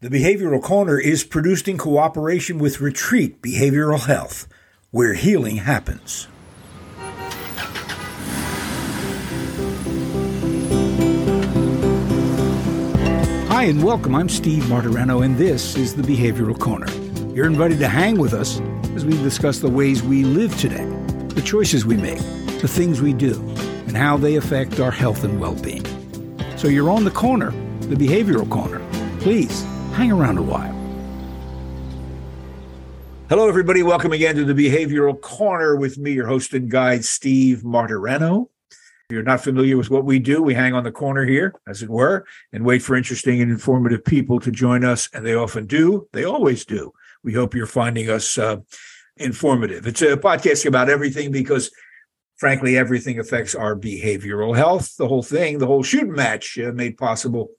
The Behavioral Corner is produced in cooperation with Retreat Behavioral Health, where healing happens. Hi and welcome. I'm Steve Martorano, and this is the Behavioral Corner. You're invited to hang with us as we discuss the ways we live today, the choices we make, the things we do, and how they affect our health and well being. So you're on the corner, the Behavioral Corner. Please hang around a while. Hello, everybody. Welcome again to the Behavioral Corner with me, your host and guide, Steve Martorano. If you're not familiar with what we do, we hang on the corner here, as it were, and wait for interesting and informative people to join us. And they often do. They always do. We hope you're finding us uh, informative. It's a podcast about everything because, frankly, everything affects our behavioral health. The whole thing, the whole shooting match uh, made possible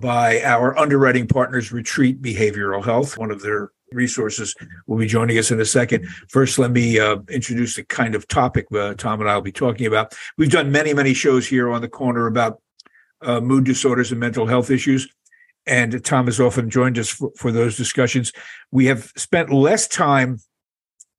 by our underwriting partners, Retreat Behavioral Health. One of their resources will be joining us in a second. First, let me uh, introduce the kind of topic uh, Tom and I will be talking about. We've done many, many shows here on the corner about uh, mood disorders and mental health issues. And Tom has often joined us for, for those discussions. We have spent less time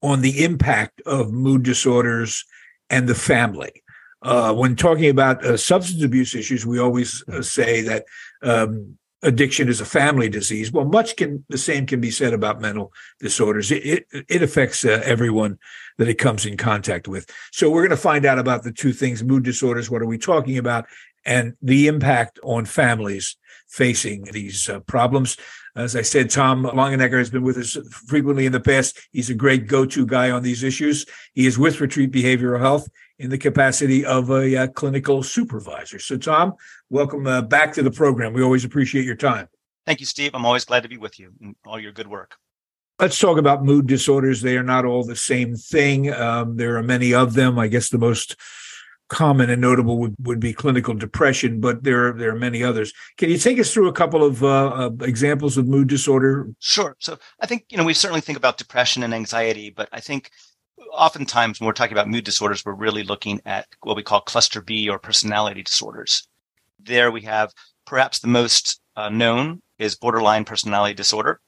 on the impact of mood disorders and the family. Uh, when talking about uh, substance abuse issues, we always uh, say that um, addiction is a family disease. Well, much can the same can be said about mental disorders. It it, it affects uh, everyone that it comes in contact with. So we're going to find out about the two things: mood disorders. What are we talking about? And the impact on families facing these uh, problems. As I said, Tom Longenecker has been with us frequently in the past. He's a great go-to guy on these issues. He is with Retreat Behavioral Health in the capacity of a uh, clinical supervisor. So, Tom, welcome uh, back to the program. We always appreciate your time. Thank you, Steve. I'm always glad to be with you and all your good work. Let's talk about mood disorders. They are not all the same thing. Um, there are many of them. I guess the most common and notable would, would be clinical depression, but there are, there are many others. Can you take us through a couple of uh, uh, examples of mood disorder? Sure. So I think, you know, we certainly think about depression and anxiety, but I think oftentimes when we're talking about mood disorders, we're really looking at what we call cluster B or personality disorders. There we have perhaps the most uh, known is borderline personality disorder.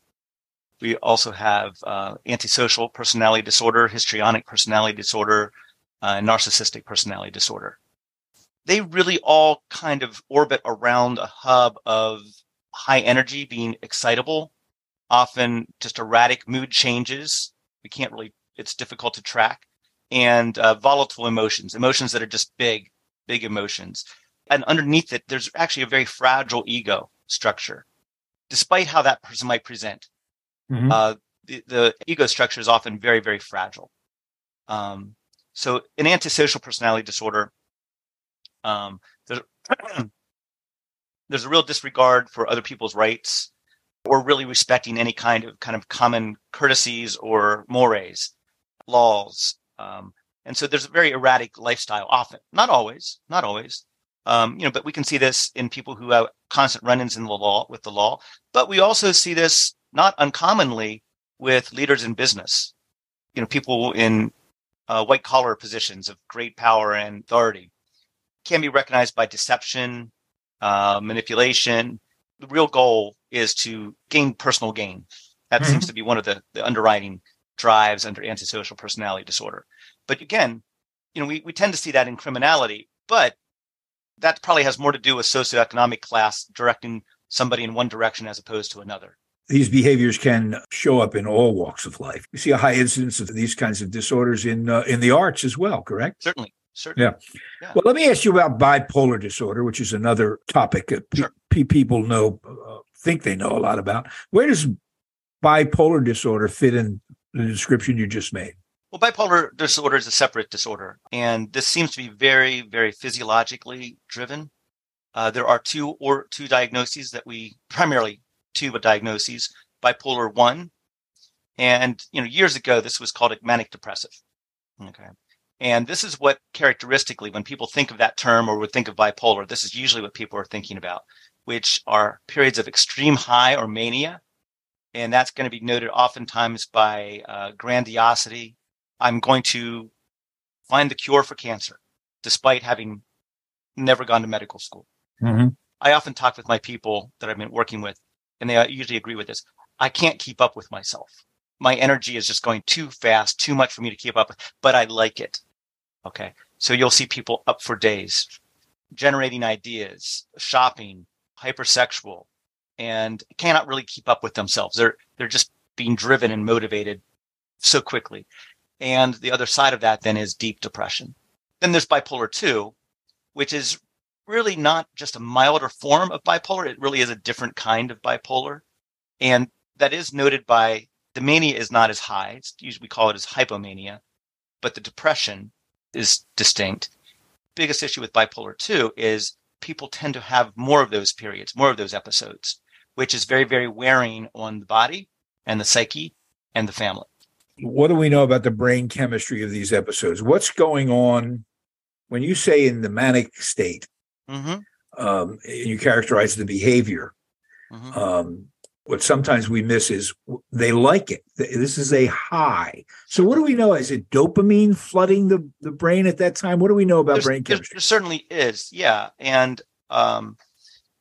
We also have uh, antisocial personality disorder, histrionic personality disorder, uh, narcissistic personality disorder. They really all kind of orbit around a hub of high energy, being excitable, often just erratic mood changes. We can't really it's difficult to track, and uh, volatile emotions, emotions that are just big, big emotions. And underneath it, there's actually a very fragile ego structure, despite how that person might present. Mm-hmm. Uh, the, the, ego structure is often very, very fragile. Um, so, in antisocial personality disorder, um, there's, there's a real disregard for other people's rights or really respecting any kind of kind of common courtesies or mores laws. Um, and so there's a very erratic lifestyle often, not always, not always. Um, you know, but we can see this in people who have constant run-ins in the law with the law. But we also see this not uncommonly with leaders in business. You know, people in uh, white collar positions of great power and authority can be recognized by deception, uh, manipulation. The real goal is to gain personal gain. That mm-hmm. seems to be one of the, the underwriting drives under antisocial personality disorder. But again, you know, we, we tend to see that in criminality, but that probably has more to do with socioeconomic class directing somebody in one direction as opposed to another. These behaviors can show up in all walks of life. You see a high incidence of these kinds of disorders in uh, in the arts as well, correct? Certainly. Certainly. Yeah. yeah. Well, let me ask you about bipolar disorder, which is another topic that sure. pe- people know, uh, think they know a lot about. Where does bipolar disorder fit in the description you just made? Well, bipolar disorder is a separate disorder, and this seems to be very, very physiologically driven. Uh, there are two or two diagnoses that we primarily two diagnoses: bipolar one, and you know, years ago this was called manic depressive. Okay, and this is what characteristically, when people think of that term or would think of bipolar, this is usually what people are thinking about, which are periods of extreme high or mania and that's going to be noted oftentimes by uh, grandiosity. I'm going to find the cure for cancer, despite having never gone to medical school. Mm-hmm. I often talk with my people that I've been working with. and they usually agree with this, I can't keep up with myself. My energy is just going too fast, too much for me to keep up with, but I like it. Okay. So you'll see people up for days, generating ideas, shopping, hypersexual, and cannot really keep up with themselves. They're they're just being driven and motivated so quickly. And the other side of that then is deep depression. Then there's bipolar 2, which is really not just a milder form of bipolar. It really is a different kind of bipolar. And that is noted by the mania is not as high. It's usually we call it as hypomania, but the depression is distinct. Biggest issue with bipolar 2 is people tend to have more of those periods, more of those episodes, which is very, very wearing on the body and the psyche and the family. What do we know about the brain chemistry of these episodes? What's going on when you say in the manic state? Mm-hmm. Um, you characterize the behavior. Mm-hmm. Um, what sometimes we miss is they like it. This is a high. So, what do we know? Is it dopamine flooding the, the brain at that time? What do we know about There's, brain chemistry? There certainly is, yeah. And, um,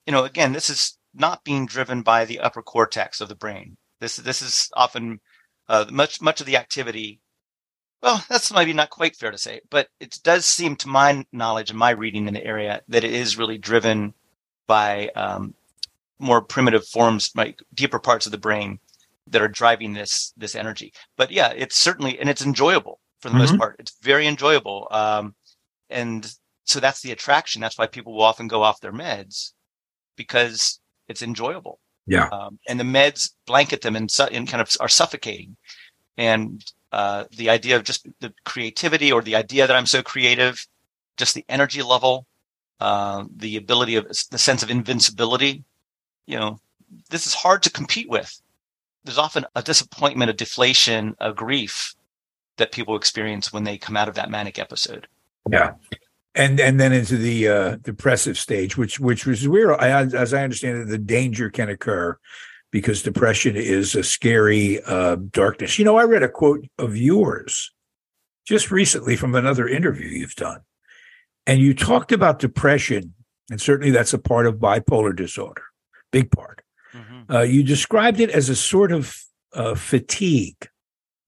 you know, again, this is not being driven by the upper cortex of the brain. This this is often uh, much much of the activity. Well, that's maybe not quite fair to say, but it does seem, to my knowledge and my reading in the area, that it is really driven by um, more primitive forms, like deeper parts of the brain that are driving this this energy. But yeah, it's certainly and it's enjoyable for the mm-hmm. most part. It's very enjoyable, um, and so that's the attraction. That's why people will often go off their meds because it's enjoyable. Yeah. Um, and the meds blanket them and, su- and kind of are suffocating. And uh, the idea of just the creativity or the idea that I'm so creative, just the energy level, uh, the ability of the sense of invincibility, you know, this is hard to compete with. There's often a disappointment, a deflation, a grief that people experience when they come out of that manic episode. Yeah and and then into the uh, depressive stage, which which was where, as I understand it, the danger can occur because depression is a scary uh, darkness. You know, I read a quote of yours just recently from another interview you've done, and you talked about depression, and certainly that's a part of bipolar disorder, big part. Mm-hmm. Uh, you described it as a sort of uh, fatigue.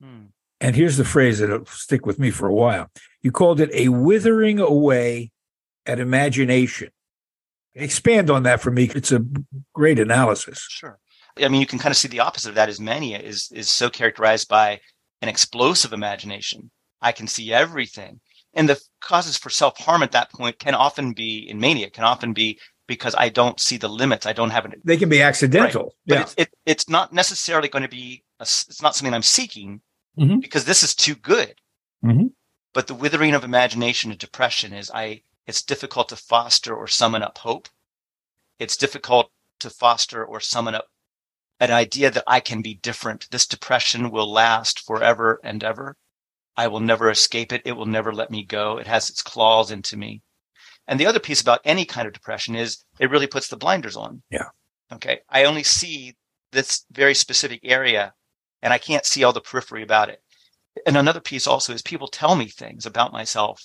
Mm. And here's the phrase that'll stick with me for a while. You called it a withering away at imagination. Expand on that for me. It's a great analysis. Sure. I mean, you can kind of see the opposite of that is mania is is so characterized by an explosive imagination. I can see everything. And the causes for self-harm at that point can often be in mania, can often be because I don't see the limits. I don't have it. They can be accidental. Right. But yeah. it's, it, it's not necessarily going to be, a, it's not something I'm seeking mm-hmm. because this is too good. Mm-hmm. But the withering of imagination and depression is I it's difficult to foster or summon up hope. It's difficult to foster or summon up an idea that I can be different. This depression will last forever and ever. I will never escape it. It will never let me go. It has its claws into me. And the other piece about any kind of depression is it really puts the blinders on. Yeah. Okay. I only see this very specific area and I can't see all the periphery about it and another piece also is people tell me things about myself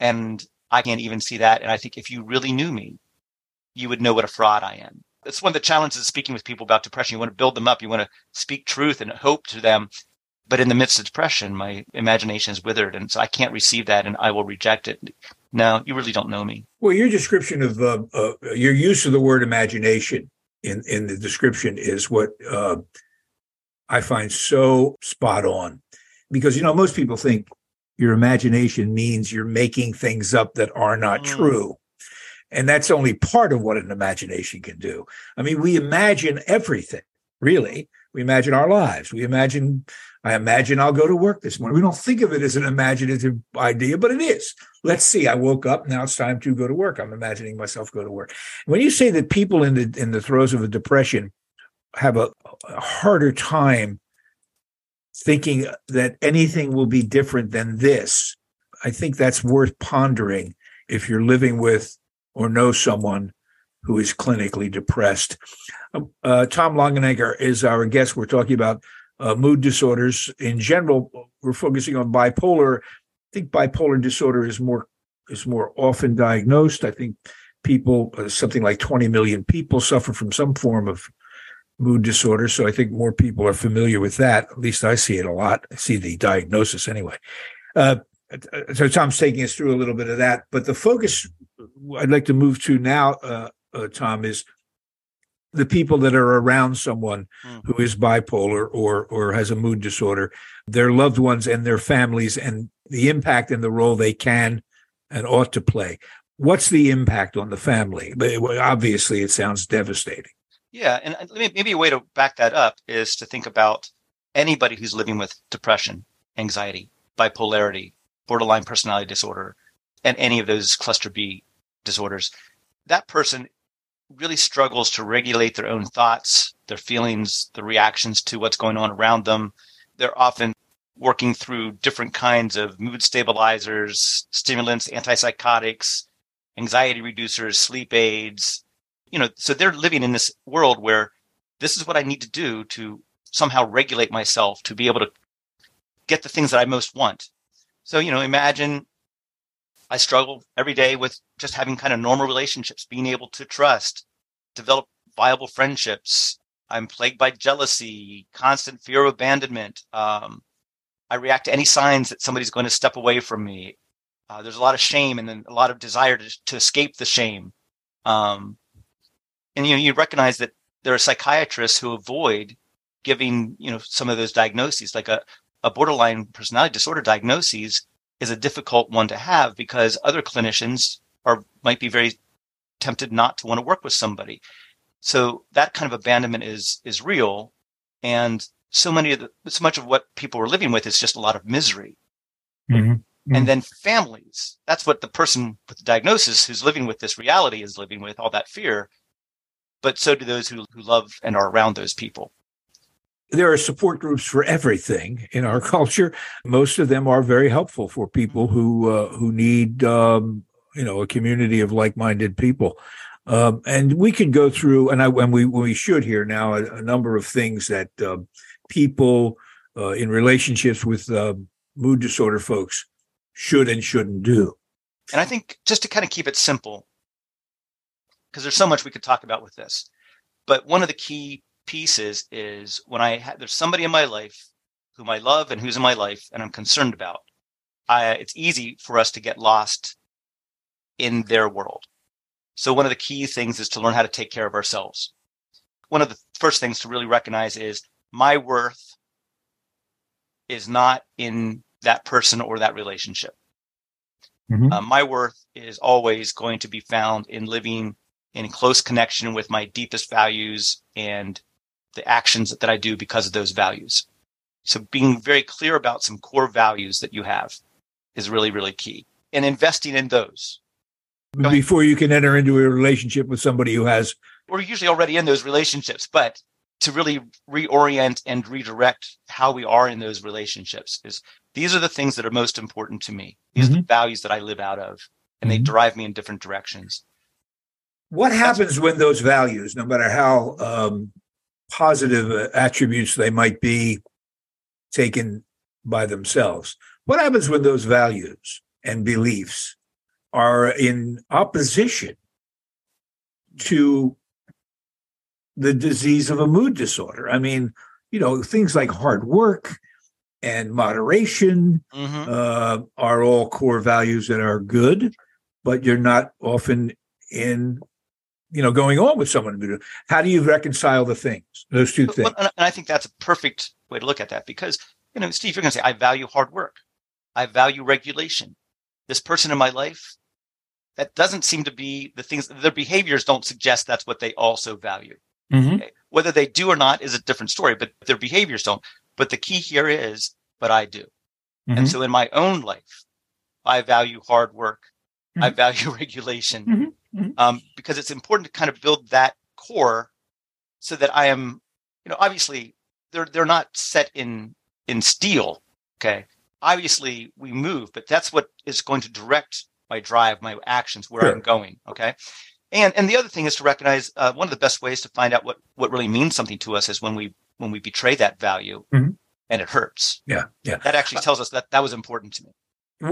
and I can't even see that. And I think if you really knew me, you would know what a fraud I am. That's one of the challenges of speaking with people about depression. You want to build them up. You want to speak truth and hope to them. But in the midst of depression, my imagination is withered. And so I can't receive that and I will reject it. No, you really don't know me. Well, your description of uh, uh, your use of the word imagination in, in the description is what uh, I find so spot on because you know most people think your imagination means you're making things up that are not mm. true. And that's only part of what an imagination can do. I mean we imagine everything really. We imagine our lives. We imagine i imagine i'll go to work this morning. We don't think of it as an imaginative idea but it is. Let's see i woke up now it's time to go to work. I'm imagining myself go to work. When you say that people in the in the throes of a depression have a, a harder time thinking that anything will be different than this, I think that's worth pondering if you're living with or know someone who is clinically depressed. Um, uh, Tom Longenecker is our guest. We're talking about uh, mood disorders in general. We're focusing on bipolar. I think bipolar disorder is more is more often diagnosed. I think people, uh, something like 20 million people, suffer from some form of mood disorder. So I think more people are familiar with that. At least I see it a lot. I see the diagnosis anyway. Uh, so Tom's taking us through a little bit of that, but the focus I'd like to move to now, uh, uh, Tom, is the people that are around someone mm. who is bipolar or or has a mood disorder, their loved ones and their families, and the impact and the role they can and ought to play. What's the impact on the family? Obviously, it sounds devastating. Yeah, and maybe a way to back that up is to think about anybody who's living with depression, anxiety, bipolarity, borderline personality disorder, and any of those cluster B disorders. That person really struggles to regulate their own thoughts, their feelings, the reactions to what's going on around them. They're often working through different kinds of mood stabilizers, stimulants, antipsychotics, anxiety reducers, sleep aids. You know, so they're living in this world where this is what I need to do to somehow regulate myself to be able to get the things that I most want. So, you know, imagine I struggle every day with just having kind of normal relationships, being able to trust, develop viable friendships. I'm plagued by jealousy, constant fear of abandonment. Um, I react to any signs that somebody's going to step away from me. Uh, there's a lot of shame and then a lot of desire to, to escape the shame. Um, and you know, you recognize that there are psychiatrists who avoid giving you know some of those diagnoses, like a, a borderline personality disorder diagnoses is a difficult one to have because other clinicians are might be very tempted not to want to work with somebody. So that kind of abandonment is is real, and so many of the so much of what people are living with is just a lot of misery. Mm-hmm. Mm-hmm. And then families. That's what the person with the diagnosis who's living with this reality is living with, all that fear. But so do those who, who love and are around those people there are support groups for everything in our culture. Most of them are very helpful for people who uh, who need um, you know a community of like-minded people. Um, and we can go through, and I when we we should here now a, a number of things that uh, people uh, in relationships with um, mood disorder folks should and shouldn't do. And I think just to kind of keep it simple, because there's so much we could talk about with this, but one of the key pieces is when I ha- there's somebody in my life whom I love and who's in my life and I'm concerned about. I, it's easy for us to get lost in their world. So one of the key things is to learn how to take care of ourselves. One of the first things to really recognize is my worth is not in that person or that relationship. Mm-hmm. Uh, my worth is always going to be found in living in close connection with my deepest values and the actions that I do because of those values. So being very clear about some core values that you have is really, really key and investing in those. Before you can enter into a relationship with somebody who has. We're usually already in those relationships, but to really reorient and redirect how we are in those relationships is these are the things that are most important to me. These mm-hmm. are the mm-hmm. values that I live out of, and mm-hmm. they drive me in different directions. What happens when those values, no matter how um, positive uh, attributes they might be taken by themselves. What happens when those values and beliefs are in opposition to the disease of a mood disorder? I mean, you know, things like hard work and moderation mm-hmm. uh, are all core values that are good, but you're not often in you know going on with someone how do you reconcile the things those two things? and i think that's a perfect way to look at that because you know steve you're going to say i value hard work. I value regulation. This person in my life that doesn't seem to be the things their behaviors don't suggest that's what they also value. Mm-hmm. okay? whether they do or not is a different story but their behaviors don't. But the key here is but i do. Mm-hmm. and so in my own life i value hard work mm-hmm. i value regulation mm-hmm mm-hmm. um, because it's important to kind of build that core so that I am, you know, obviously they're they're not set in in steel. Okay, obviously we move, but that's what is going to direct my drive, my actions, where sure. I'm going. Okay. And and the other thing is to recognize uh, one of the best ways to find out what what really means something to us is when we when we betray that value mm-hmm. and it hurts. Yeah, yeah. That actually tells us that that was important to me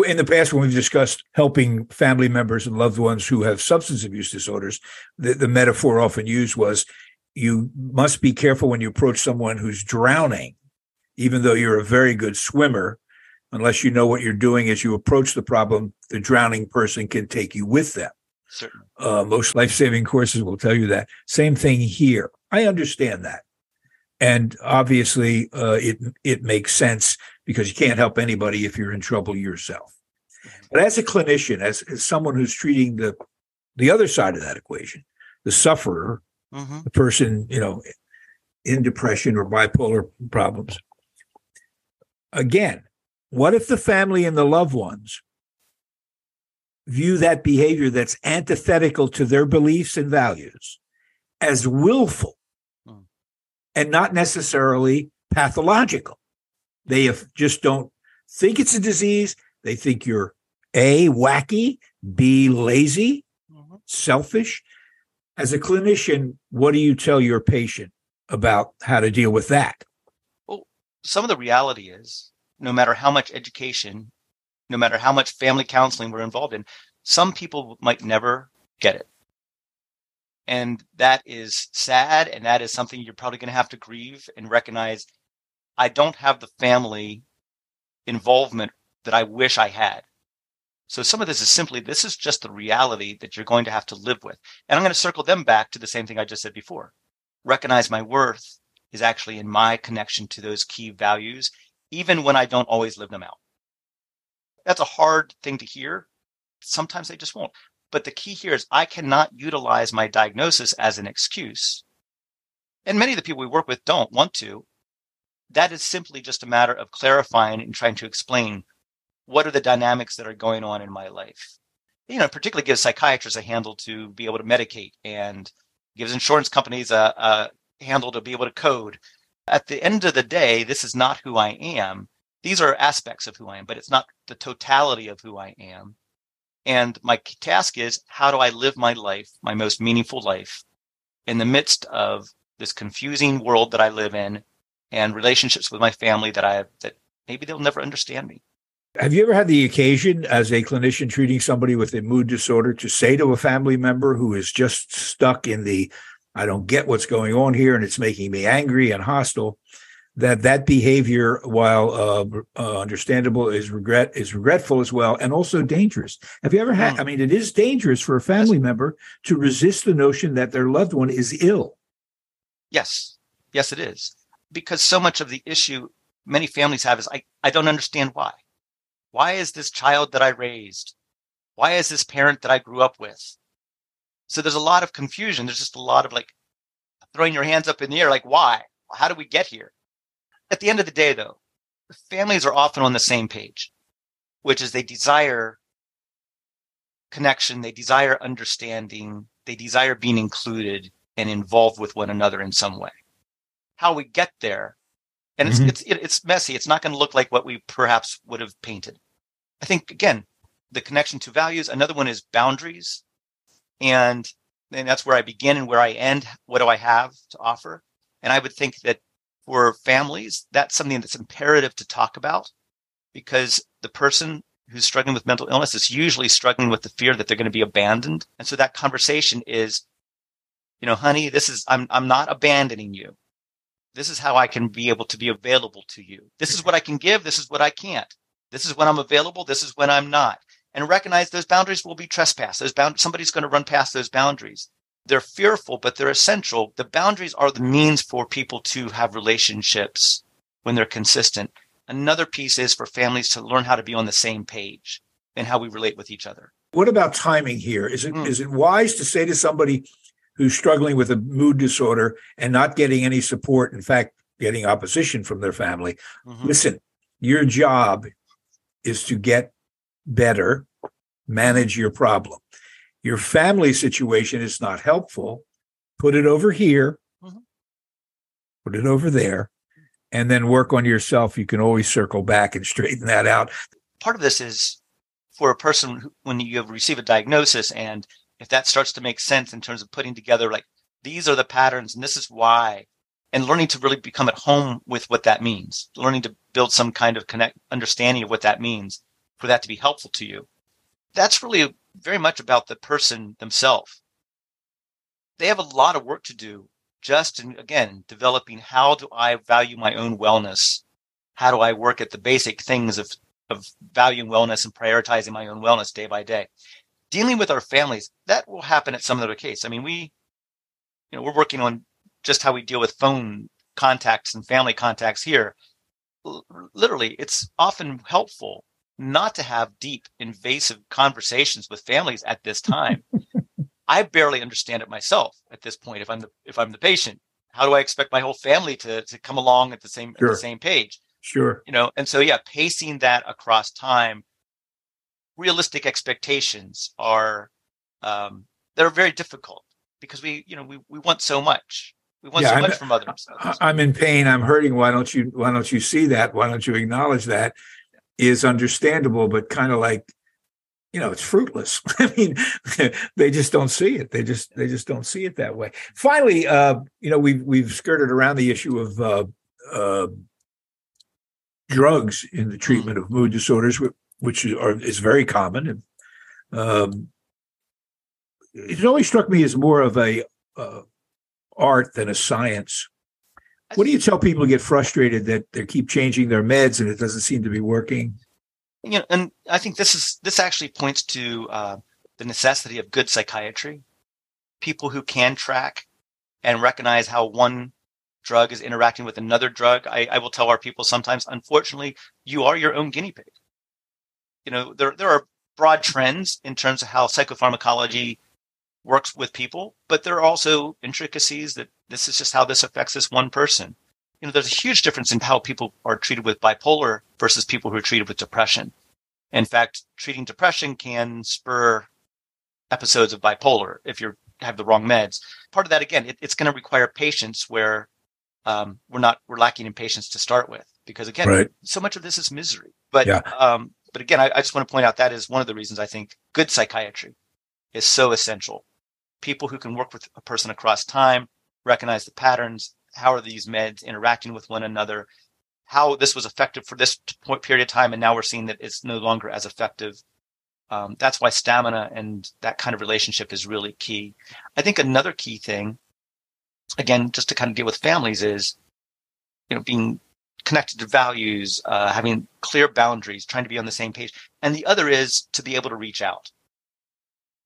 in the past when we've discussed helping family members and loved ones who have substance abuse disorders the, the metaphor often used was you must be careful when you approach someone who's drowning, even though you're a very good swimmer, unless you know what you're doing as you approach the problem, the drowning person can take you with them. Uh, most life saving courses will tell you that. Same thing here. I understand that. And obviously, uh, it it makes sense because you can't help anybody if you're in trouble yourself. But as a clinician, as, as someone who's treating the the other side of that equation, the sufferer, mm-hmm. the person you know in depression or bipolar problems. Again, what if the family and the loved ones view that behavior that's antithetical to their beliefs and values as willful hmm. and not necessarily pathological. They just don't think it's a disease. They think you're A, wacky, B, lazy, mm-hmm. selfish. As a clinician, what do you tell your patient about how to deal with that? Well, some of the reality is no matter how much education no matter how much family counseling we're involved in, some people might never get it. And that is sad. And that is something you're probably going to have to grieve and recognize. I don't have the family involvement that I wish I had. So some of this is simply, this is just the reality that you're going to have to live with. And I'm going to circle them back to the same thing I just said before. Recognize my worth is actually in my connection to those key values, even when I don't always live them out. That's a hard thing to hear. Sometimes they just won't. But the key here is I cannot utilize my diagnosis as an excuse. And many of the people we work with don't want to. That is simply just a matter of clarifying and trying to explain what are the dynamics that are going on in my life. You know, particularly gives psychiatrists a handle to be able to medicate and gives insurance companies a, a handle to be able to code. At the end of the day, this is not who I am these are aspects of who I am, but it's not the totality of who I am. And my task is how do I live my life, my most meaningful life, in the midst of this confusing world that I live in and relationships with my family that I have that maybe they'll never understand me. Have you ever had the occasion as a clinician treating somebody with a mood disorder to say to a family member who is just stuck in the I don't get what's going on here and it's making me angry and hostile that that behavior, while uh, uh, understandable, is regret is regretful as well, and also dangerous. Have you ever had? Hmm. I mean, it is dangerous for a family member to resist the notion that their loved one is ill. Yes, yes, it is because so much of the issue many families have is I I don't understand why. Why is this child that I raised? Why is this parent that I grew up with? So there's a lot of confusion. There's just a lot of like throwing your hands up in the air, like why? How do we get here? At the end of the day, though, families are often on the same page, which is they desire connection, they desire understanding, they desire being included and involved with one another in some way. How we get there, and it's mm-hmm. it's it's messy. It's not going to look like what we perhaps would have painted. I think again, the connection to values. Another one is boundaries, and and that's where I begin and where I end. What do I have to offer? And I would think that for families, that's something that's imperative to talk about because the person who's struggling with mental illness is usually struggling with the fear that they're going to be abandoned. And so that conversation is, you know, honey, this is, I'm, I'm not abandoning you. This is how I can be able to be available to you. This is what I can give. This is what I can't. This is when I'm available. This is when I'm not. And recognize those boundaries will be trespassed. Those bound, somebody's going to run past those boundaries they're fearful, but they're essential. The boundaries are the means for people to have relationships when they're consistent. Another piece is for families to learn how to be on the same page and how we relate with each other. What about timing here? Is it mm. is it wise to say to somebody who's struggling with a mood disorder and not getting any support, in fact, getting opposition from their family, mm-hmm. listen, your job is to get better, manage your problem your family situation is not helpful, put it over here, mm-hmm. put it over there, and then work on yourself. You can always circle back and straighten that out. Part of this is for a person who, when you receive a diagnosis, and if that starts to make sense in terms of putting together, like, these are the patterns and this is why, and learning to really become at home with what that means, learning to build some kind of connect understanding of what that means for that to be helpful to you. That's really very much about the person themselves. They have a lot of work to do just in, again, developing how do I value my own wellness? How do I work at the basic things of, of valuing wellness and prioritizing my own wellness day by day? Dealing with our families, that will happen at some other case. I mean, we, you know, we're working on just how we deal with phone contacts and family contacts here. L- literally, it's often helpful not to have deep, invasive conversations with families at this time. I barely understand it myself at this point. If I'm the if I'm the patient, how do I expect my whole family to to come along at the same sure. at the same page? Sure. You know, and so yeah, pacing that across time. Realistic expectations are um, they're very difficult because we you know we we want so much. We want yeah, so I'm, much from others. I'm in pain. I'm hurting. Why don't you Why don't you see that? Why don't you acknowledge that? Is understandable, but kind of like you know it's fruitless i mean they just don't see it they just they just don't see it that way finally uh you know we've we've skirted around the issue of uh, uh drugs in the treatment of mood disorders which is, are, is very common um it always struck me as more of a uh, art than a science what do you tell people who get frustrated that they keep changing their meds and it doesn't seem to be working you know, and I think this is this actually points to uh, the necessity of good psychiatry. People who can track and recognize how one drug is interacting with another drug. I, I will tell our people sometimes, unfortunately, you are your own guinea pig. You know, there there are broad trends in terms of how psychopharmacology works with people, but there are also intricacies that this is just how this affects this one person you know, there's a huge difference in how people are treated with bipolar versus people who are treated with depression. In fact, treating depression can spur episodes of bipolar if you have the wrong meds. Part of that, again, it, it's going to require patience where um, we're not we're lacking in patience to start with because again, right. so much of this is misery. But yeah. um, but again, I, I just want to point out that is one of the reasons I think good psychiatry is so essential. People who can work with a person across time, recognize the patterns, how are these meds interacting with one another, how this was effective for this period of time, and now we're seeing that it's no longer as effective. Um, that's why stamina and that kind of relationship is really key. I think another key thing, again, just to kind of deal with families, is you know being connected to values, uh, having clear boundaries, trying to be on the same page, and the other is to be able to reach out,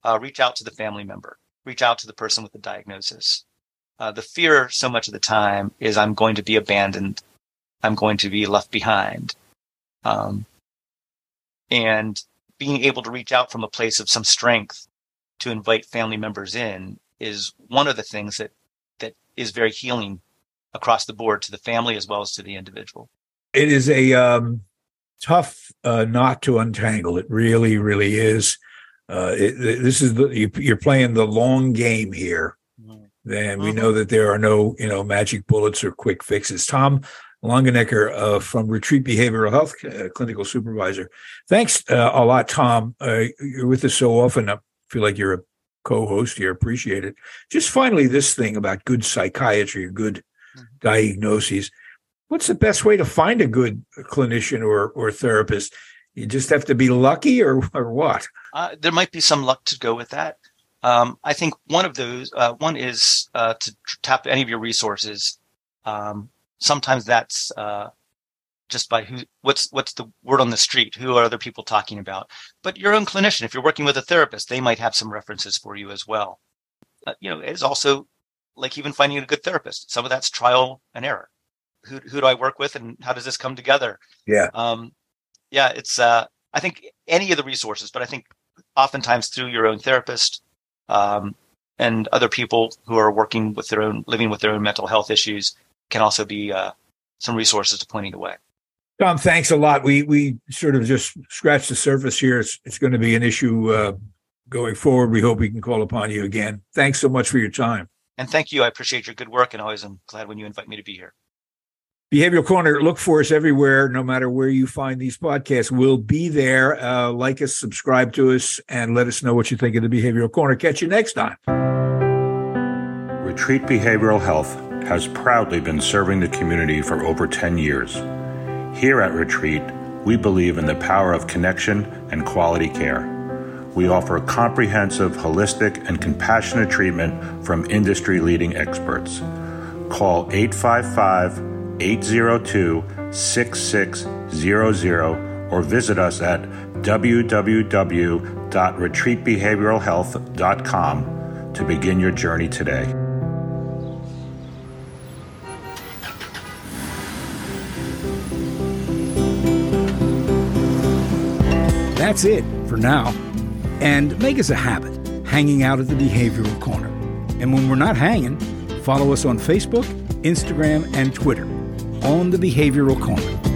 uh, reach out to the family member, reach out to the person with the diagnosis uh, the fear so much of the time is I'm going to be abandoned. I'm going to be left behind. Um, and being able to reach out from a place of some strength to invite family members in is one of the things that, that is very healing across the board to the family as well as to the individual. It is a um, tough uh, knot to untangle. It really, really is. Uh, it, this is the, you, are playing the long game here then we mm-hmm. know that there are no, you know, magic bullets or quick fixes. Tom Longenecker uh, from Retreat Behavioral Health uh, Clinical Supervisor. Thanks uh, a lot, Tom. Uh, you're with us so often. I feel like you're a co-host here. Appreciate it. Just finally, this thing about good psychiatry or good mm-hmm. Diagnoses. What's the best way to find a good clinician or or therapist? You just have to be lucky, or or what? Uh, there might be some luck to go with that. Um, I think one of those, uh, one is uh, to tap any of your resources. Um, sometimes that's uh, just by who, what's what's the word on the street? Who are other people talking about? But your own clinician, if you're working with a therapist, they might have some references for you as well. Uh, you know, it's also like even finding a good therapist. Some of that's trial and error. Who who do I work with, and how does this come together? Yeah. Um, yeah, it's. Uh, I think any of the resources, but I think oftentimes through your own therapist um, and other people who are working with their own, living with their own mental health issues can also be uh, some resources to pointing the way. Tom, thanks a lot. We we sort of just scratched the surface here. It's, it's going to be an issue uh, going forward. We hope we can call upon you again. Thanks so much for your time. And thank you. I appreciate your good work, and always am glad when you invite me to be here. Behavioral Corner, look for us everywhere, no matter where you find these podcasts. We'll be there. Uh, like us, subscribe to us, and let us know what you think of the Behavioral Corner. Catch you next time. Retreat Behavioral Health has proudly been serving the community for over 10 years. Here at Retreat, we believe in the power of connection and quality care. We offer comprehensive, holistic, and compassionate treatment from industry leading experts call 855 802 6600 or visit us at www.retreatbehavioralhealth.com to begin your journey today. That's it for now. And make us a habit hanging out at the Behavioral Corner. And when we're not hanging, follow us on Facebook, Instagram, and Twitter on the Behavioral Corner.